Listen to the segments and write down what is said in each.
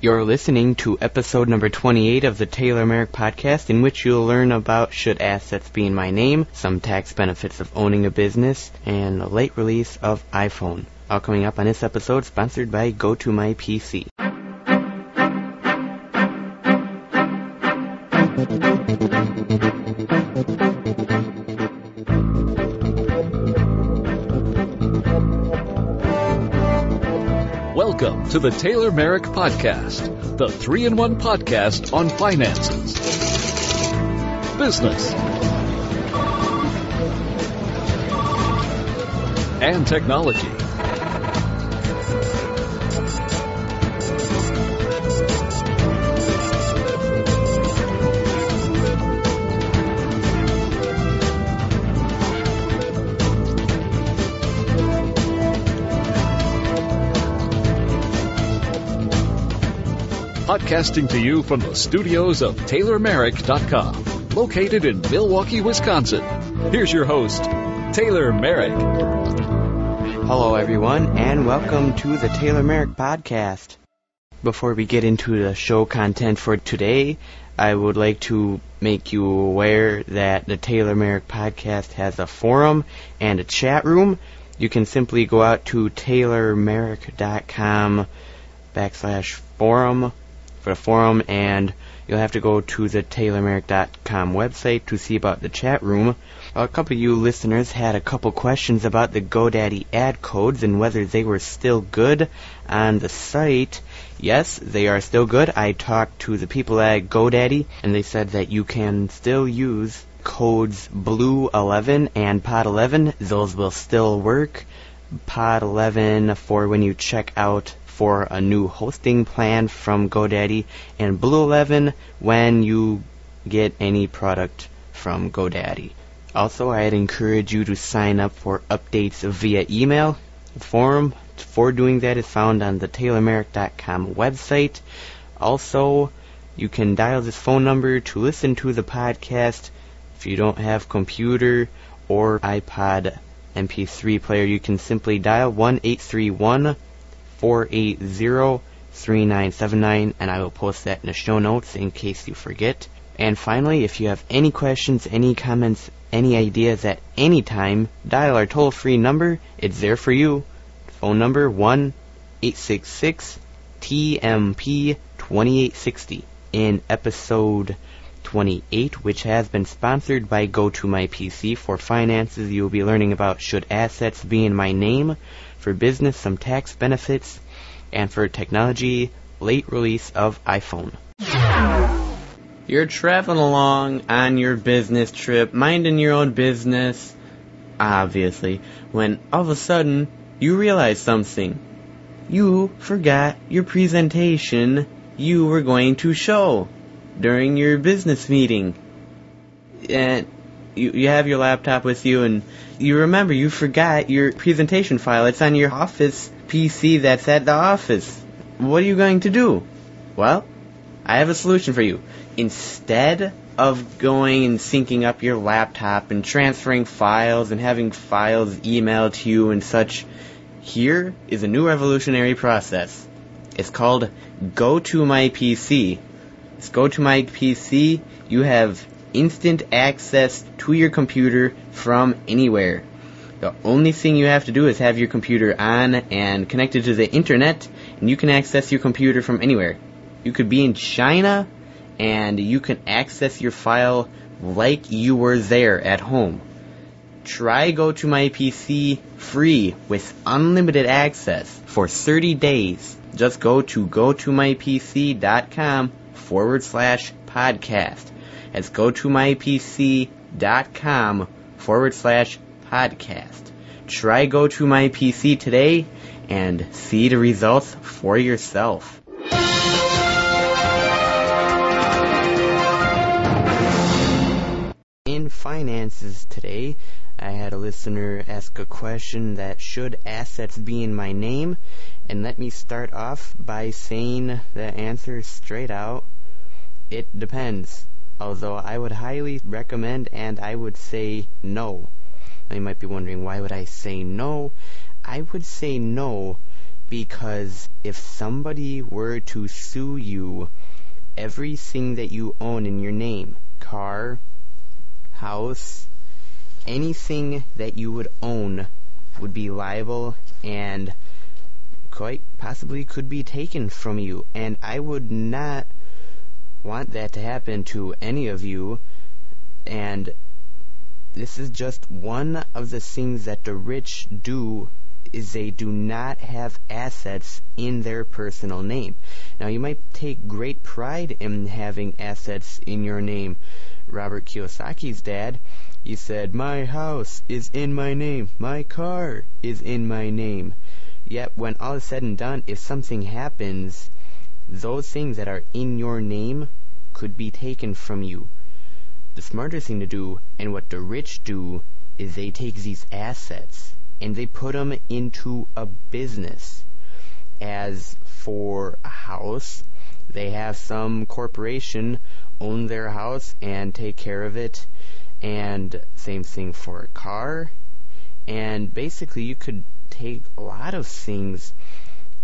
You're listening to episode number 28 of the Taylor Merrick podcast, in which you'll learn about should assets be in my name, some tax benefits of owning a business, and the late release of iPhone. All coming up on this episode, sponsored by GoToMyPC. To the Taylor Merrick Podcast, the three in one podcast on finances, business, and technology. Podcasting to you from the studios of TaylorMerrick.com, located in Milwaukee, Wisconsin. Here's your host, Taylor Merrick. Hello, everyone, and welcome to the Taylor Merrick podcast. Before we get into the show content for today, I would like to make you aware that the Taylor Merrick podcast has a forum and a chat room. You can simply go out to taylormerrick.com backslash forum for the forum, and you'll have to go to the TaylorMerrick.com website to see about the chat room. A couple of you listeners had a couple questions about the GoDaddy ad codes and whether they were still good on the site. Yes, they are still good. I talked to the people at GoDaddy, and they said that you can still use codes Blue11 and Pod11. Those will still work. Pod11 for when you check out for a new hosting plan from GoDaddy, and Blue 11 when you get any product from GoDaddy. Also, I'd encourage you to sign up for updates via email. The forum for doing that is found on the TaylorMerrick.com website. Also, you can dial this phone number to listen to the podcast. If you don't have computer or iPod MP3 player, you can simply dial 1 831 480-3979 and I will post that in the show notes in case you forget. And finally, if you have any questions, any comments, any ideas at any time, dial our toll-free number. It's there for you. Phone number 1-866-TMP-2860. In episode 28, which has been sponsored by GoToMyPC for finances, you'll be learning about should assets be in my name, for business some tax benefits, and for technology, late release of iPhone. You're traveling along on your business trip, minding your own business, obviously, when all of a sudden you realize something. You forgot your presentation you were going to show during your business meeting. And you, you have your laptop with you and you remember you forgot your presentation file. It's on your office PC that's at the office. What are you going to do? Well, I have a solution for you. Instead of going and syncing up your laptop and transferring files and having files emailed to you and such, here is a new revolutionary process. It's called Go to My PC. It's Go to My PC. You have instant access to your computer from anywhere. The only thing you have to do is have your computer on and connected to the internet, and you can access your computer from anywhere. You could be in China, and you can access your file like you were there at home. Try Go to My PC free with unlimited access for 30 days. Just go to gotomypc.com forward slash podcast. As go to mypc.com forward slash podcast. Try go to mypc today and see the results for yourself. In finances today, I had a listener ask a question that should assets be in my name? And let me start off by saying the answer straight out it depends. Although I would highly recommend and I would say no. Now you might be wondering why would I say no? I would say no because if somebody were to sue you, everything that you own in your name, car, house, anything that you would own would be liable and quite possibly could be taken from you. And I would not want that to happen to any of you. And this is just one of the things that the rich do is they do not have assets in their personal name. Now you might take great pride in having assets in your name. Robert Kiyosaki's dad, he said, My house is in my name. My car is in my name. Yet when all is said and done, if something happens, those things that are in your name could be taken from you. The smarter thing to do, and what the rich do, is they take these assets and they put them into a business. As for a house, they have some corporation own their house and take care of it. And same thing for a car. And basically, you could take a lot of things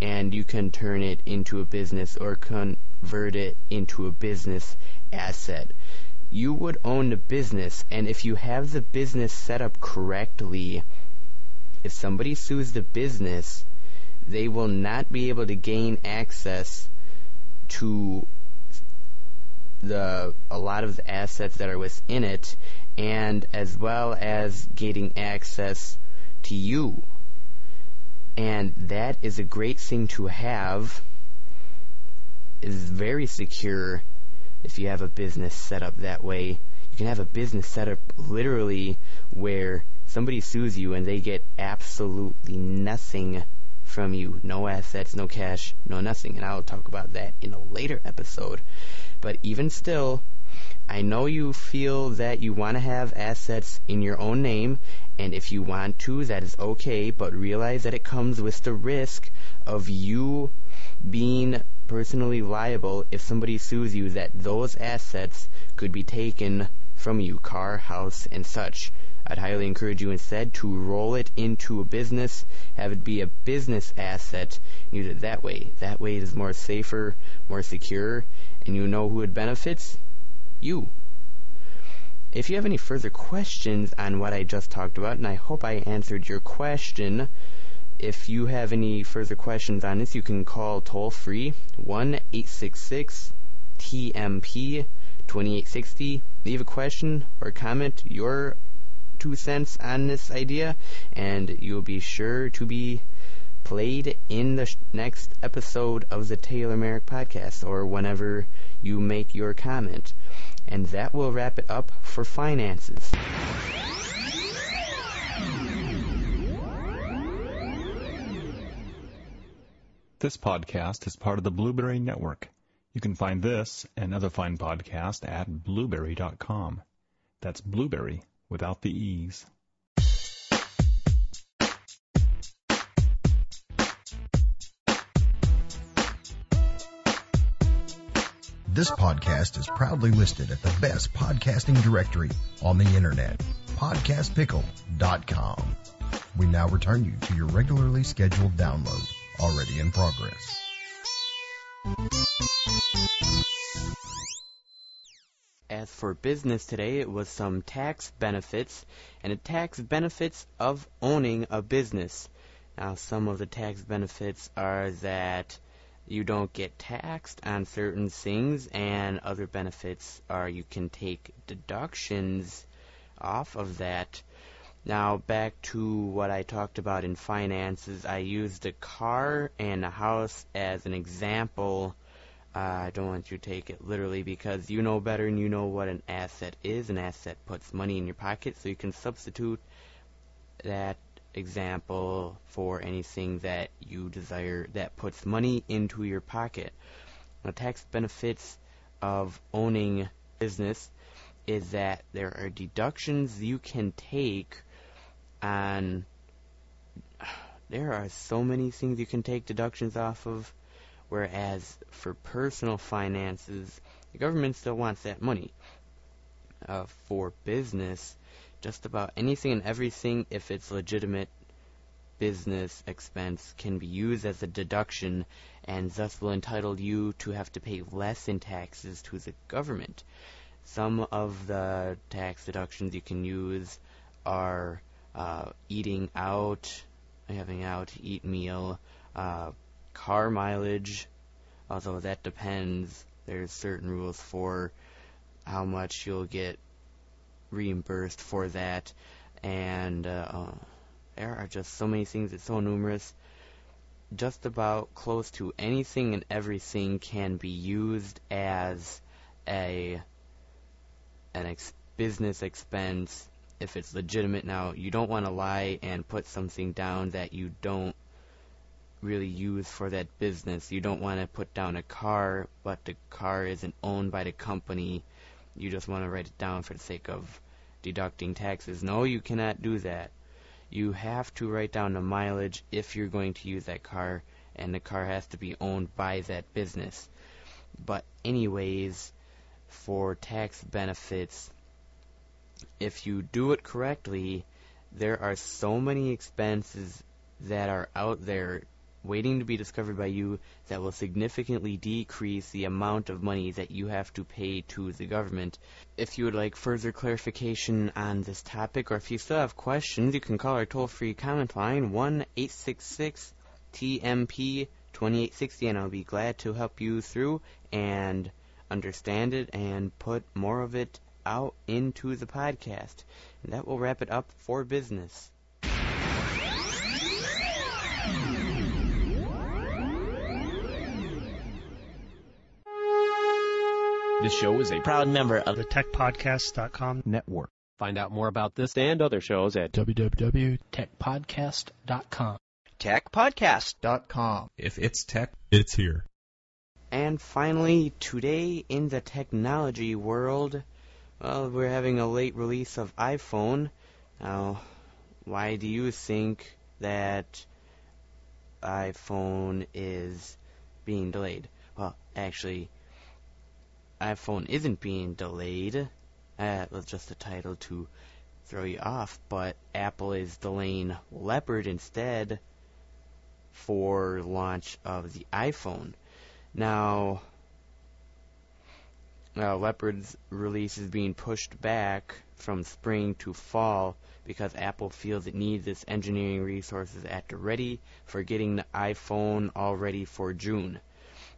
and you can turn it into a business or convert it into a business asset. You would own the business, and if you have the business set up correctly, if somebody sues the business, they will not be able to gain access to the a lot of the assets that are within it and as well as getting access to you and that is a great thing to have. Is very secure if you have a business set up that way. You can have a business set up literally where somebody sues you and they get absolutely nothing from you. No assets no cash no nothing. And I'll talk about that in a later episode. But even still, I know you feel that you want to have assets in your own name, and if you want to, that is okay, but realize that it comes with the risk of you being personally liable if somebody sues you that those assets could be taken from you, car, house, and such. I'd highly encourage you instead to roll it into a business, have it be a business asset, use it that way. That way it is more safer, more secure, and you know who it benefits? You. If you have any further questions on what I just talked about, and I hope I answered your question, if you have any further questions on this, you can call toll free 1 866 TMP 2860. Leave a question or comment your two cents on this idea, and you'll be sure to be played in the sh- next episode of the Taylor Merrick podcast or whenever you make your comment. And that will wrap it up for finances. This podcast is part of the Blubrry Network. You can find this and other fine podcasts at blubrry.com. That's blueberry without the E's. This podcast is proudly listed at the best podcasting directory on the internet, podcastpickle.com. We now return you to your regularly scheduled download, already in progress. As for business today, it was some tax benefits and the tax benefits of owning a business. Now, some of the tax benefits are that you don't get taxed on certain things, and other benefits are you can take deductions off of that. Now, back to what I talked about in finances, I used a car and a house as an example. Uh, I don't want you to take it literally because you know better and you know what an asset is. An asset puts money in your pocket, so you can substitute that example for anything that you desire that puts money into your pocket. The tax benefits of owning business is that there are deductions you can take on there are so many things you can take deductions off of whereas for personal finances the government still wants that money uh, for business just about anything and everything if it's legitimate business expense can be used as a deduction and thus will entitle you to have to pay less in taxes to the government. Some of the tax deductions you can use are uh, eating out, having out eat meal, uh, car mileage, although that depends. There's certain rules for how much you'll get reimbursed for that, and uh, uh, there are just so many things. It's so numerous. Just about close to anything and everything can be used as a an ex- business expense if it's legitimate. Now, you don't want to lie and put something down that you don't really use for that business. You don't want to put down a car, but the car isn't owned by the company. You just want to write it down for the sake of deducting taxes. No, you cannot do that. You have to write down the mileage if you're going to use that car, and the car has to be owned by that business. But, anyways, for tax benefits, if you do it correctly, there are so many expenses that are out there waiting to be discovered by you that will significantly decrease the amount of money that you have to pay to the government. If you would like further clarification on this topic, or if you still have questions, you can call our toll free comment line 1 866 TMP 2860, and I'll be glad to help you through and understand it and put more of it out into the podcast. And that will wrap it up for business. This show is a proud member of the techpodcast.com network. Find out more about this and other shows at www.techpodcast.com. Techpodcast.com. If it's tech, it's here. And finally, today in the technology world, well, we're having a late release of iPhone. Now, why do you think that iPhone is being delayed? Well, actually, iPhone isn't being delayed. That was just a title to throw you off, but Apple is delaying Leopard instead for launch of the iPhone. Now, uh, Leopard's release is being pushed back from spring to fall because Apple feels it needs its engineering resources at the ready for getting the iPhone all ready for June.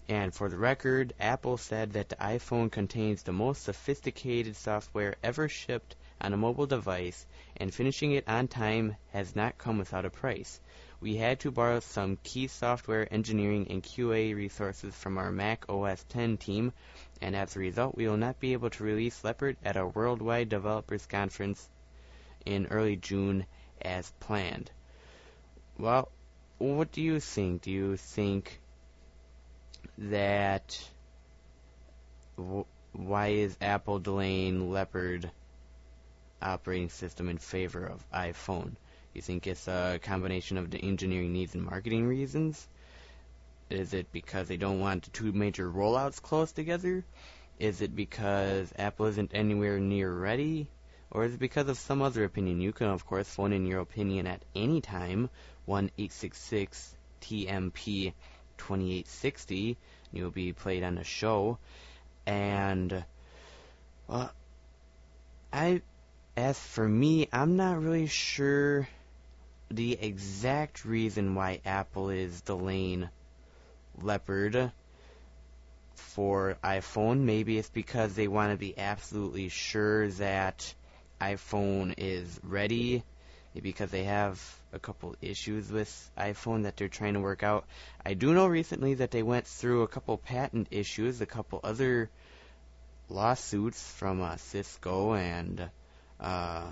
And for the record, Apple said that the iPhone contains the most sophisticated software ever shipped on a mobile device, and finishing it on time has not come without a price. We had to borrow some key software engineering and QA resources from our Mac OS X team, and as a result, we will not be able to release Leopard at our Worldwide Developers Conference in early June as planned. Well, what do you think? Do you think that why is Apple delaying Leopard operating system in favor of iPhone? You think it's a combination of the engineering needs and marketing reasons? Is it because they don't want the two major rollouts close together? Is it because Apple isn't anywhere near ready? Or is it because of some other opinion? You can, of course, phone in your opinion at any time, 1 866 TMP 2860. You'll be played on the show. And, well, I, as for me, I'm not really sure the exact reason why Apple is delaying Leopard for iPhone. Maybe it's because they want to be absolutely sure that iPhone is ready. Because they have a couple issues with iPhone that they're trying to work out. I do know recently that they went through a couple patent issues, a couple other lawsuits from uh, Cisco and uh,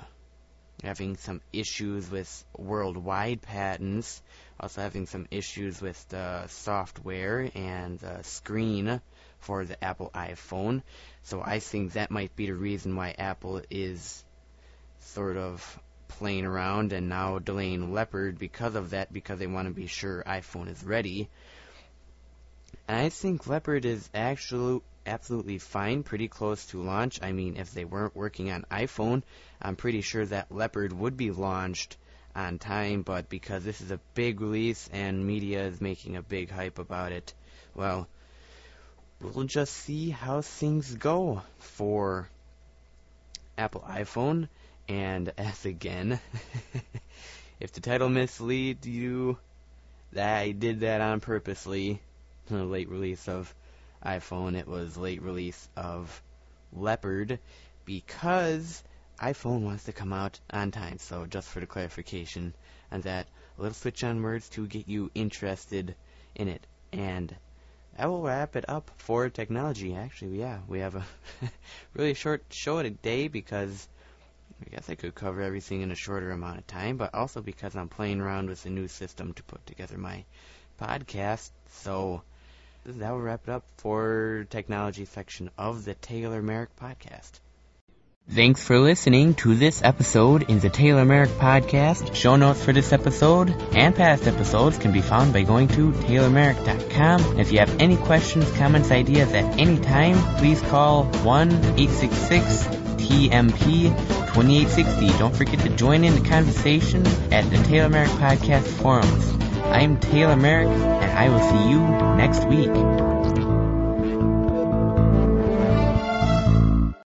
having some issues with worldwide patents, also having some issues with the software and the screen for the Apple iPhone. So I think that might be the reason why Apple is sort of playing around and now delaying Leopard because of that, because they want to be sure iPhone is ready. And I think Leopard is actually absolutely fine, pretty close to launch. I mean, if they weren't working on iPhone, I'm pretty sure that Leopard would be launched on time, but because this is a big release and media is making a big hype about it, well, we'll just see how things go for Apple iPhone. And as again, if the title misleads you, I did that on purposely. Late release of iPhone, it was late release of Leopard because iPhone wants to come out on time. So just for the clarification on that, a little switch on words to get you interested in it. And that will wrap it up for technology. Actually, yeah, we have a really short show today because I guess I could cover everything in a shorter amount of time, but also because I'm playing around with a new system to put together my podcast. So that will wrap it up for technology section of the Taylor Merrick podcast. Thanks for listening to this episode in the Taylor Merrick podcast. Show notes for this episode and past episodes can be found by going to taylormerrick.com. If you have any questions, comments, ideas at any time, please call 1-866-TMP-2860. Don't forget to join in the conversation at the Taylor Merrick podcast forums. I'm Taylor Merrick, and I will see you next week.